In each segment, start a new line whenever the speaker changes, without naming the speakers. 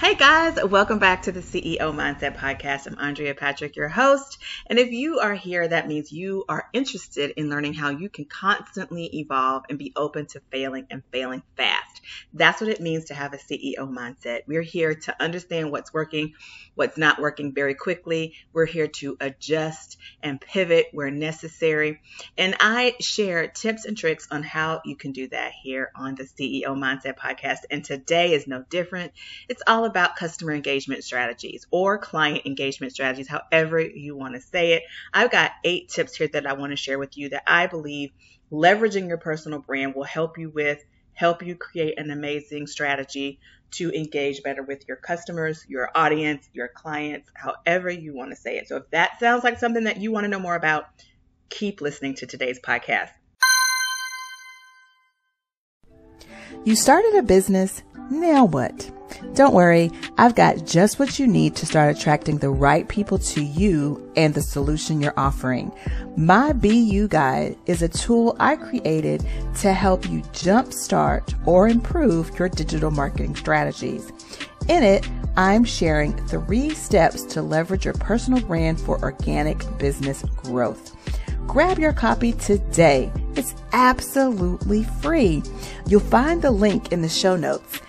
Hey guys, welcome back to the CEO Mindset Podcast. I'm Andrea Patrick, your host. And if you are here, that means you are interested in learning how you can constantly evolve and be open to failing and failing fast. That's what it means to have a CEO mindset. We're here to understand what's working, what's not working very quickly. We're here to adjust and pivot where necessary. And I share tips and tricks on how you can do that here on the CEO Mindset Podcast. And today is no different. It's all about customer engagement strategies or client engagement strategies, however you want to say it. I've got eight tips here that I want to share with you that I believe leveraging your personal brand will help you with, help you create an amazing strategy to engage better with your customers, your audience, your clients, however you want to say it. So if that sounds like something that you want to know more about, keep listening to today's podcast.
You started a business, now what? Don't worry, I've got just what you need to start attracting the right people to you and the solution you're offering. My BU Guide is a tool I created to help you jumpstart or improve your digital marketing strategies. In it, I'm sharing three steps to leverage your personal brand for organic business growth. Grab your copy today. It's absolutely free. You'll find the link in the show notes.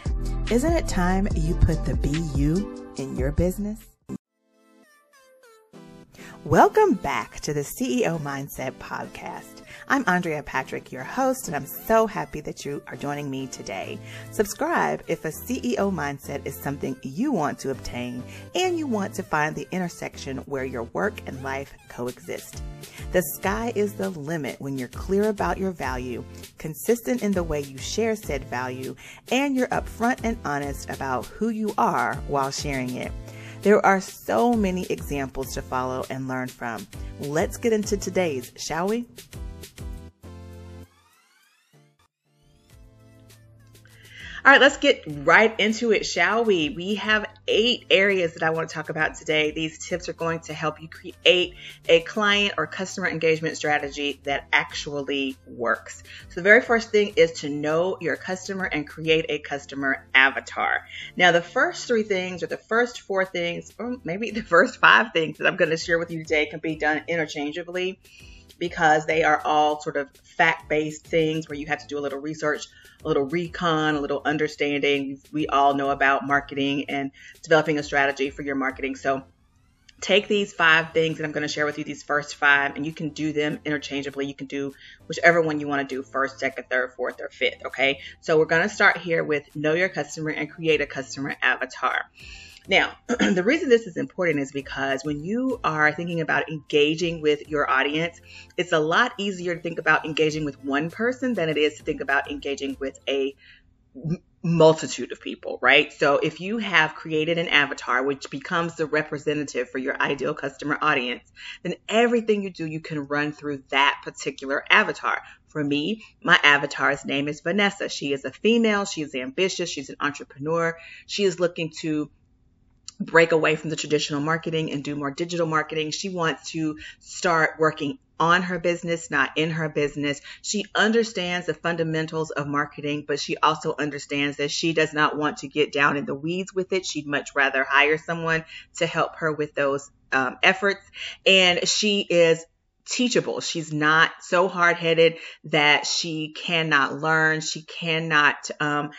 Isn't it time you put the BU in your business? Welcome back to the CEO Mindset Podcast. I'm Andrea Patrick, your host, and I'm so happy that you are joining me today. Subscribe if a CEO mindset is something you want to obtain and you want to find the intersection where your work and life coexist. The sky is the limit when you're clear about your value, consistent in the way you share said value, and you're upfront and honest about who you are while sharing it. There are so many examples to follow and learn from. Let's get into today's, shall we?
All right, let's get right into it, shall we? We have eight areas that I want to talk about today. These tips are going to help you create a client or customer engagement strategy that actually works. So, the very first thing is to know your customer and create a customer avatar. Now, the first three things, or the first four things, or maybe the first five things that I'm going to share with you today can be done interchangeably because they are all sort of fact based things where you have to do a little research, a little recon, a little understanding. We all know about marketing and developing a strategy for your marketing. So take these five things that I'm going to share with you, these first five, and you can do them interchangeably. You can do whichever one you want to do first, second, third, fourth, or fifth. Okay. So we're going to start here with know your customer and create a customer avatar. Now, the reason this is important is because when you are thinking about engaging with your audience, it's a lot easier to think about engaging with one person than it is to think about engaging with a multitude of people, right? So if you have created an avatar which becomes the representative for your ideal customer audience, then everything you do, you can run through that particular avatar. For me, my avatar's name is Vanessa. She is a female. She is ambitious. She's an entrepreneur. She is looking to break away from the traditional marketing and do more digital marketing. She wants to start working on her business, not in her business. She understands the fundamentals of marketing, but she also understands that she does not want to get down in the weeds with it. She'd much rather hire someone to help her with those um, efforts. And she is teachable. She's not so hard headed that she cannot learn. She cannot um,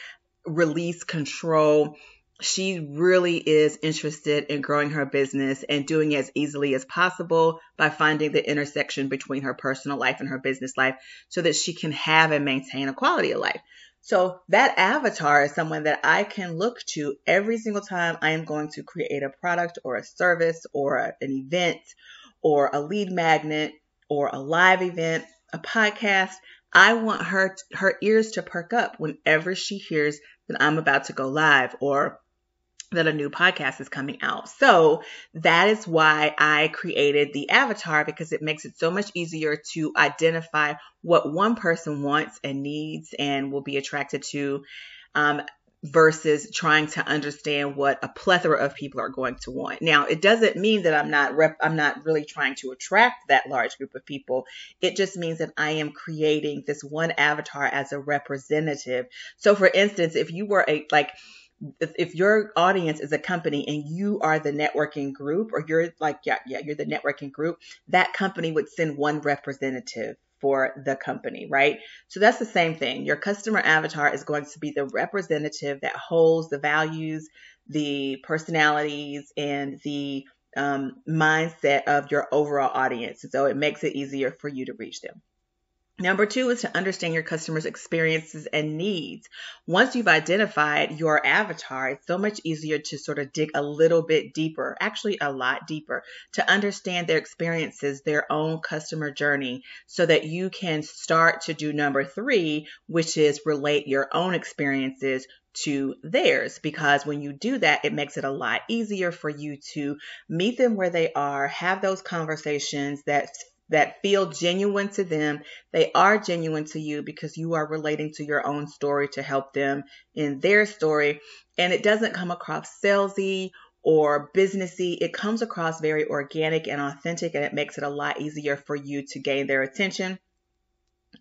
release control she really is interested in growing her business and doing it as easily as possible by finding the intersection between her personal life and her business life so that she can have and maintain a quality of life. So that avatar is someone that I can look to every single time I am going to create a product or a service or a, an event or a lead magnet or a live event, a podcast. I want her her ears to perk up whenever she hears that I'm about to go live or that a new podcast is coming out. So that is why I created the avatar because it makes it so much easier to identify what one person wants and needs and will be attracted to. Um, versus trying to understand what a plethora of people are going to want. Now, it doesn't mean that I'm not rep- I'm not really trying to attract that large group of people. It just means that I am creating this one avatar as a representative. So for instance, if you were a like if, if your audience is a company and you are the networking group or you're like, yeah, yeah, you're the networking group, that company would send one representative for the company, right? So that's the same thing. Your customer avatar is going to be the representative that holds the values, the personalities, and the um, mindset of your overall audience. So it makes it easier for you to reach them. Number two is to understand your customers' experiences and needs. Once you've identified your avatar, it's so much easier to sort of dig a little bit deeper, actually a lot deeper, to understand their experiences, their own customer journey, so that you can start to do number three, which is relate your own experiences to theirs because when you do that, it makes it a lot easier for you to meet them where they are, have those conversations that that feel genuine to them. They are genuine to you because you are relating to your own story to help them in their story. And it doesn't come across salesy or businessy. It comes across very organic and authentic, and it makes it a lot easier for you to gain their attention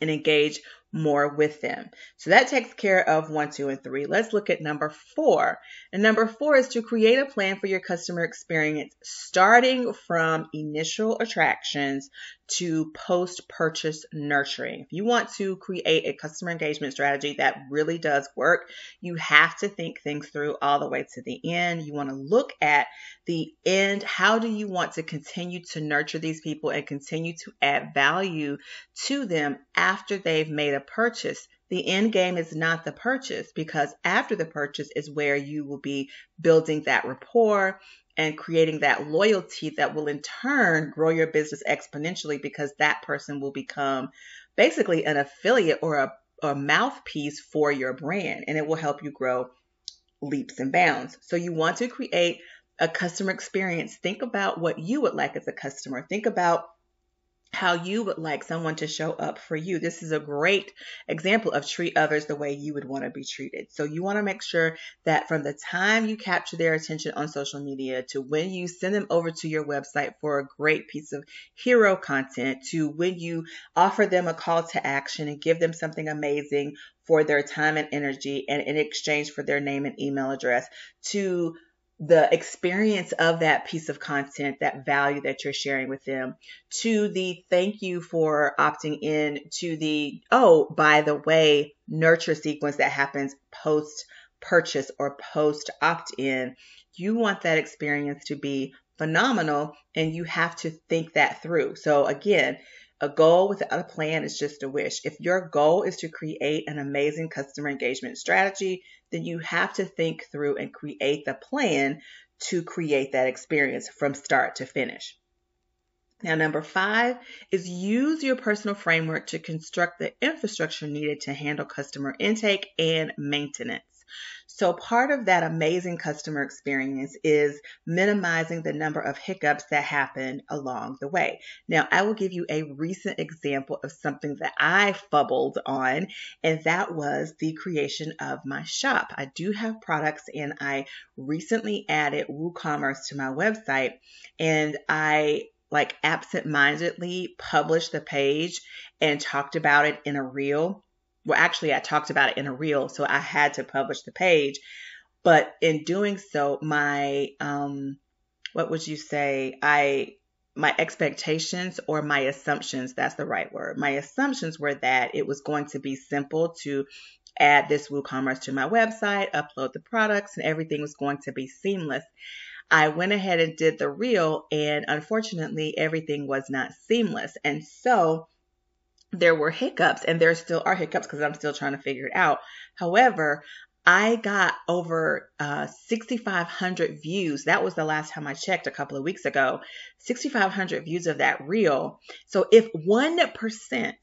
and engage more with them. So that takes care of one, two, and three. Let's look at number four. And number four is to create a plan for your customer experience starting from initial attractions to post purchase nurturing. If you want to create a customer engagement strategy that really does work, you have to think things through all the way to the end. You want to look at the end. How do you want to continue to nurture these people and continue to add value to them after they've made a purchase? The end game is not the purchase because after the purchase is where you will be building that rapport and creating that loyalty that will in turn grow your business exponentially because that person will become basically an affiliate or a, a mouthpiece for your brand and it will help you grow leaps and bounds. So you want to create a customer experience. Think about what you would like as a customer. Think about how you would like someone to show up for you. This is a great example of treat others the way you would want to be treated. So you want to make sure that from the time you capture their attention on social media to when you send them over to your website for a great piece of hero content to when you offer them a call to action and give them something amazing for their time and energy and in exchange for their name and email address to the experience of that piece of content, that value that you're sharing with them, to the thank you for opting in, to the, oh, by the way, nurture sequence that happens post purchase or post opt in. You want that experience to be phenomenal and you have to think that through. So, again, a goal without a plan is just a wish. If your goal is to create an amazing customer engagement strategy, then you have to think through and create the plan to create that experience from start to finish. Now, number five is use your personal framework to construct the infrastructure needed to handle customer intake and maintenance. So, part of that amazing customer experience is minimizing the number of hiccups that happen along the way. Now, I will give you a recent example of something that I fumbled on, and that was the creation of my shop. I do have products, and I recently added WooCommerce to my website, and I like absent-mindedly published the page and talked about it in a reel well, actually, I talked about it in a reel, so I had to publish the page. But in doing so, my, um, what would you say? I, my expectations or my assumptions, that's the right word. My assumptions were that it was going to be simple to add this WooCommerce to my website, upload the products, and everything was going to be seamless. I went ahead and did the reel, and unfortunately, everything was not seamless. And so there were hiccups and there still are hiccups because I'm still trying to figure it out. However, I got over uh, 6,500 views. That was the last time I checked a couple of weeks ago. 6,500 views of that reel. So if 1%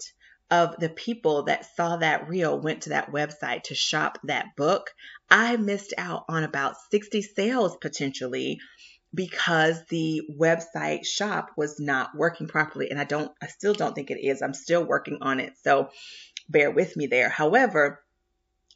of the people that saw that reel went to that website to shop that book, I missed out on about 60 sales potentially because the website shop was not working properly and I don't I still don't think it is. I'm still working on it. So bear with me there. However,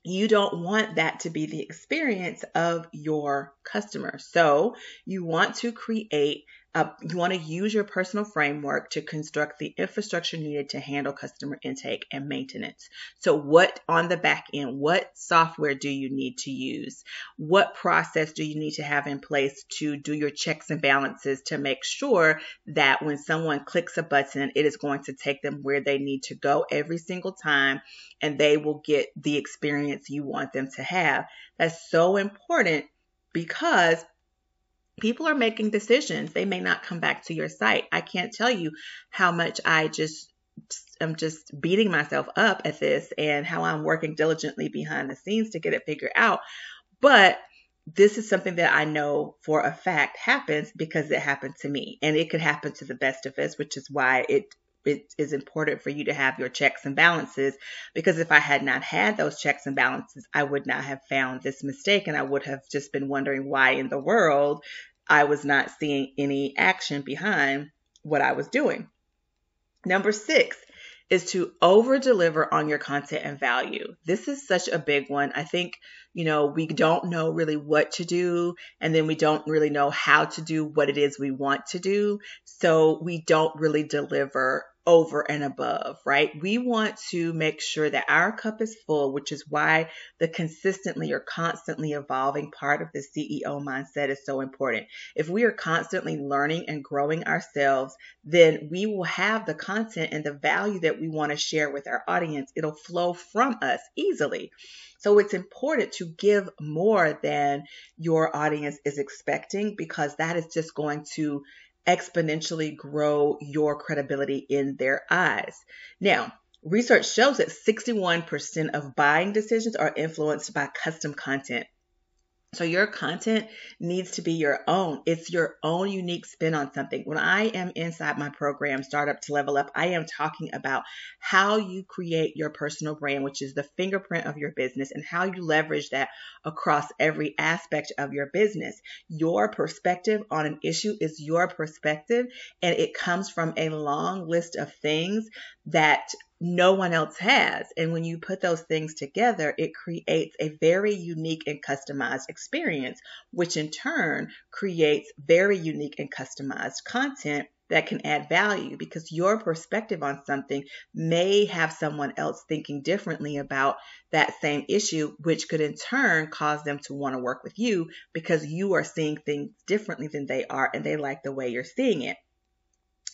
you don't want that to be the experience of your customer. So you want to create uh, you want to use your personal framework to construct the infrastructure needed to handle customer intake and maintenance. So, what on the back end, what software do you need to use? What process do you need to have in place to do your checks and balances to make sure that when someone clicks a button, it is going to take them where they need to go every single time and they will get the experience you want them to have? That's so important because people are making decisions. They may not come back to your site. I can't tell you how much I just am just beating myself up at this and how I'm working diligently behind the scenes to get it figured out. But this is something that I know for a fact happens because it happened to me and it could happen to the best of us, which is why it it is important for you to have your checks and balances because if I had not had those checks and balances, I would not have found this mistake and I would have just been wondering why in the world I was not seeing any action behind what I was doing. Number six is to over deliver on your content and value. This is such a big one. I think, you know, we don't know really what to do, and then we don't really know how to do what it is we want to do. So we don't really deliver over and above, right? We want to make sure that our cup is full, which is why the consistently or constantly evolving part of the CEO mindset is so important. If we are constantly learning and growing ourselves, then we will have the content and the value that we want to share with our audience. It'll flow from us easily. So it's important to give more than your audience is expecting because that is just going to exponentially grow your credibility in their eyes. Now, research shows that 61% of buying decisions are influenced by custom content. So your content needs to be your own. It's your own unique spin on something. When I am inside my program, Startup to Level Up, I am talking about how you create your personal brand, which is the fingerprint of your business, and how you leverage that across every aspect of your business. Your perspective on an issue is your perspective, and it comes from a long list of things that no one else has. And when you put those things together, it creates a very unique and customized experience, which in turn creates very unique and customized content that can add value because your perspective on something may have someone else thinking differently about that same issue, which could in turn cause them to want to work with you because you are seeing things differently than they are and they like the way you're seeing it.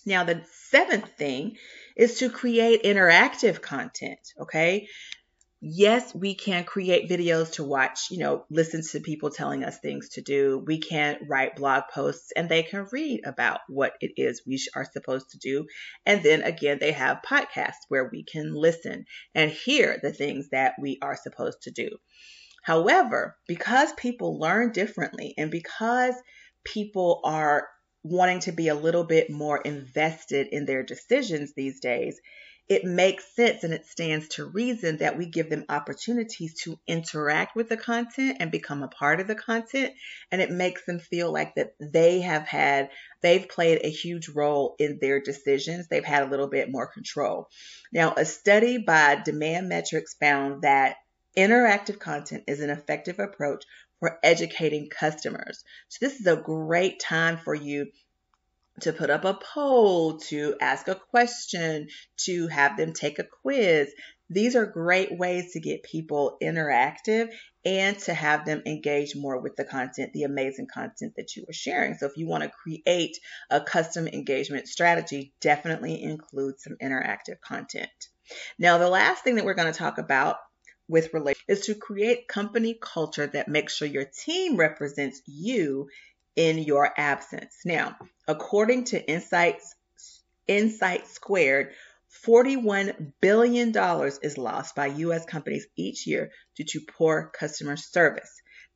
Now, the seventh thing is to create interactive content. Okay. Yes, we can create videos to watch, you know, listen to people telling us things to do. We can write blog posts and they can read about what it is we are supposed to do. And then again, they have podcasts where we can listen and hear the things that we are supposed to do. However, because people learn differently and because people are wanting to be a little bit more invested in their decisions these days, it makes sense and it stands to reason that we give them opportunities to interact with the content and become a part of the content. And it makes them feel like that they have had, they've played a huge role in their decisions. They've had a little bit more control. Now, a study by Demand Metrics found that interactive content is an effective approach for educating customers. So this is a great time for you to put up a poll, to ask a question, to have them take a quiz. These are great ways to get people interactive and to have them engage more with the content, the amazing content that you are sharing. So if you want to create a custom engagement strategy, definitely include some interactive content. Now, the last thing that we're going to talk about with relation is to create company culture that makes sure your team represents you in your absence. Now, according to Insights Insight Squared, $41 billion is lost by US companies each year due to poor customer service.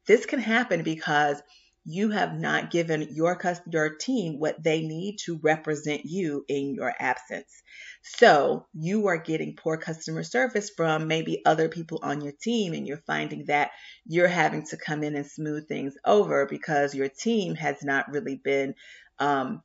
This can happen because you have not given your your team what they need to represent you in your absence. So you are getting poor customer service from maybe other people on your team, and you're finding that you're having to come in and smooth things over because your team has not really been um,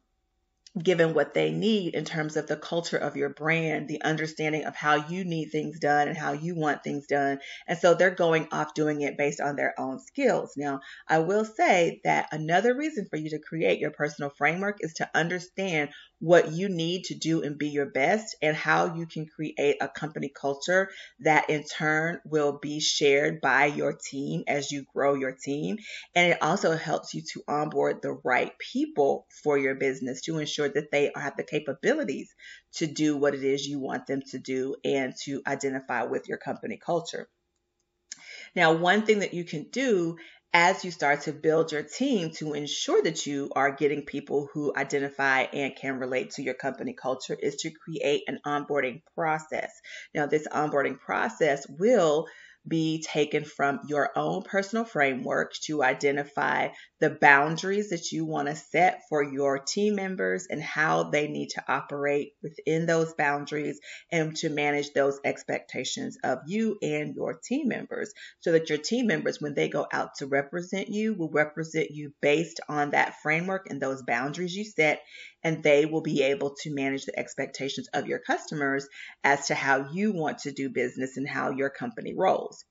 given what they need in terms of the culture of your brand, the understanding of how you need things done and how you want things done. And so they're going off doing it based on their own skills. Now, I will say that another reason for you to create your personal framework is to understand what you need to do and be your best and how you can create a company culture that in turn will be shared by your team as you grow your team. And it also helps you to onboard the right people for your business to ensure that they have the capabilities to do what it is you want them to do and to identify with your company culture. Now, one thing that you can do as you start to build your team to ensure that you are getting people who identify and can relate to your company culture is to create an onboarding process. Now, this onboarding process will be taken from your own personal framework to identify the boundaries that you want to set for your team members and how they need to operate within those boundaries and to manage those expectations of you and your team members so that your team members, when they go out to represent you, will represent you based on that framework and those boundaries you set and they will be able to manage the expectations of your customers as to how you want to do business and how your company rolls.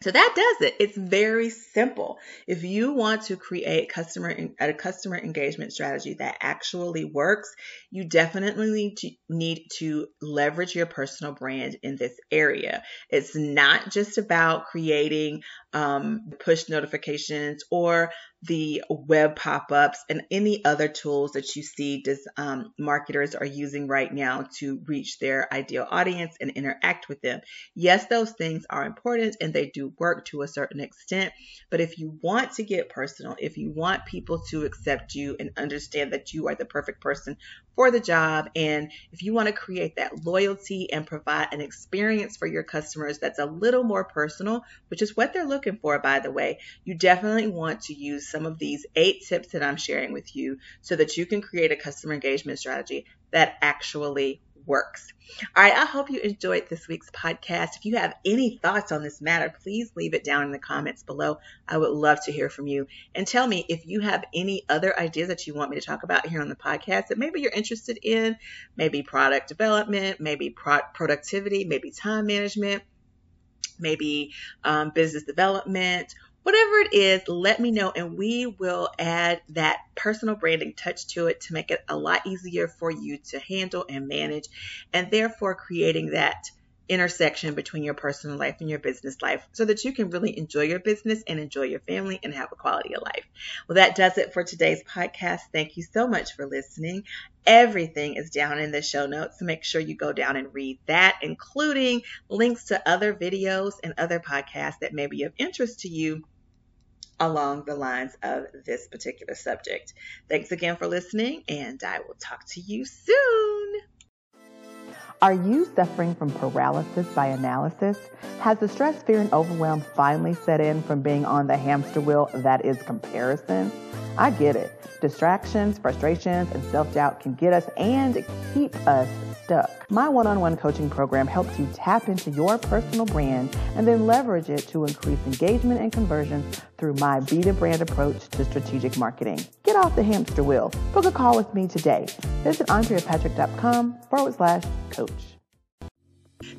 So that does it. It's very simple. If you want to create customer a customer engagement strategy that actually works, you definitely need to, need to leverage your personal brand in this area. It's not just about creating um, push notifications or the web pop-ups and any other tools that you see does, um, marketers are using right now to reach their ideal audience and interact with them. Yes, those things are important and they do work to a certain extent, but if you want to get personal, if you want people to accept you and understand that you are the perfect person for the job, and if you want to create that loyalty and provide an experience for your customers that's a little more personal, which is what they're looking for, by the way, you definitely want to use some of these eight tips that I'm sharing with you so that you can create a customer engagement strategy that actually works. All right, I hope you enjoyed this week's podcast. If you have any thoughts on this matter, please leave it down in the comments below. I would love to hear from you. And tell me if you have any other ideas that you want me to talk about here on the podcast that maybe you're interested in, maybe product development, maybe pro- productivity, maybe time management, maybe um, business development whatever it is, let me know and we will add that personal branding touch to it to make it a lot easier for you to handle and manage, and therefore creating that intersection between your personal life and your business life so that you can really enjoy your business and enjoy your family and have a quality of life. Well, that does it for today's podcast. Thank you so much for listening. Everything is down in the show notes, so make sure you go down and read that, including links to other videos and other podcasts that may be of interest to you along the lines of this particular subject. Thanks again for listening, and I will talk to you soon.
Are you suffering from paralysis by analysis? Has the stress, fear, and overwhelm finally set in from being on the hamster wheel that is comparison? I get it. Distractions, frustrations, and self doubt can get us and keep us stuck. My one on one coaching program helps you tap into your personal brand and then leverage it to increase engagement and conversions through my Be the Brand approach to strategic marketing. Get off the hamster wheel. Book a call with me today. Visit AndreaPatrick.com forward slash coach.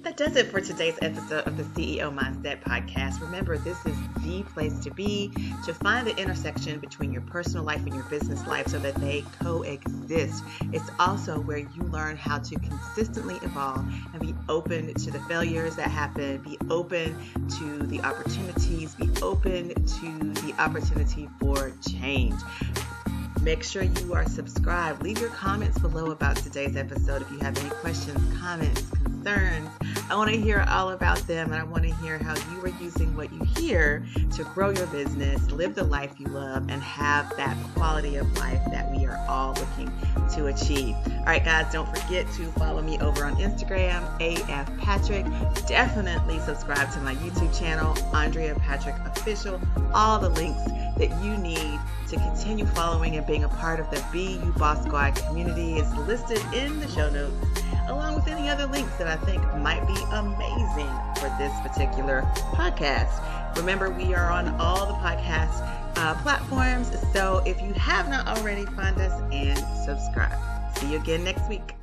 That does it for today's episode of the CEO Mindset Podcast. Remember, this is the place to be to find the intersection between your personal life and your business life so that they coexist. It's also where you learn how to consistently evolve and be open to the failures that happen, be open to the opportunities, be open to the opportunity for change. Make sure you are subscribed. Leave your comments below about today's episode if you have any questions, comments, concerns. I want to hear all about them and I want to hear how you are using what you hear to grow your business, live the life you love, and have that quality of life that we are all looking to achieve. All right, guys, don't forget to follow me over on Instagram, AF Patrick. Definitely subscribe to my YouTube channel, Andrea Patrick Official. All the links that you need to continue following and being a part of the You Boss Squad community is listed in the show notes, along with any other links that I think might be amazing for this particular podcast. Remember, we are on all the podcast uh, platforms. So if you have not already, find us and subscribe. See you again next week.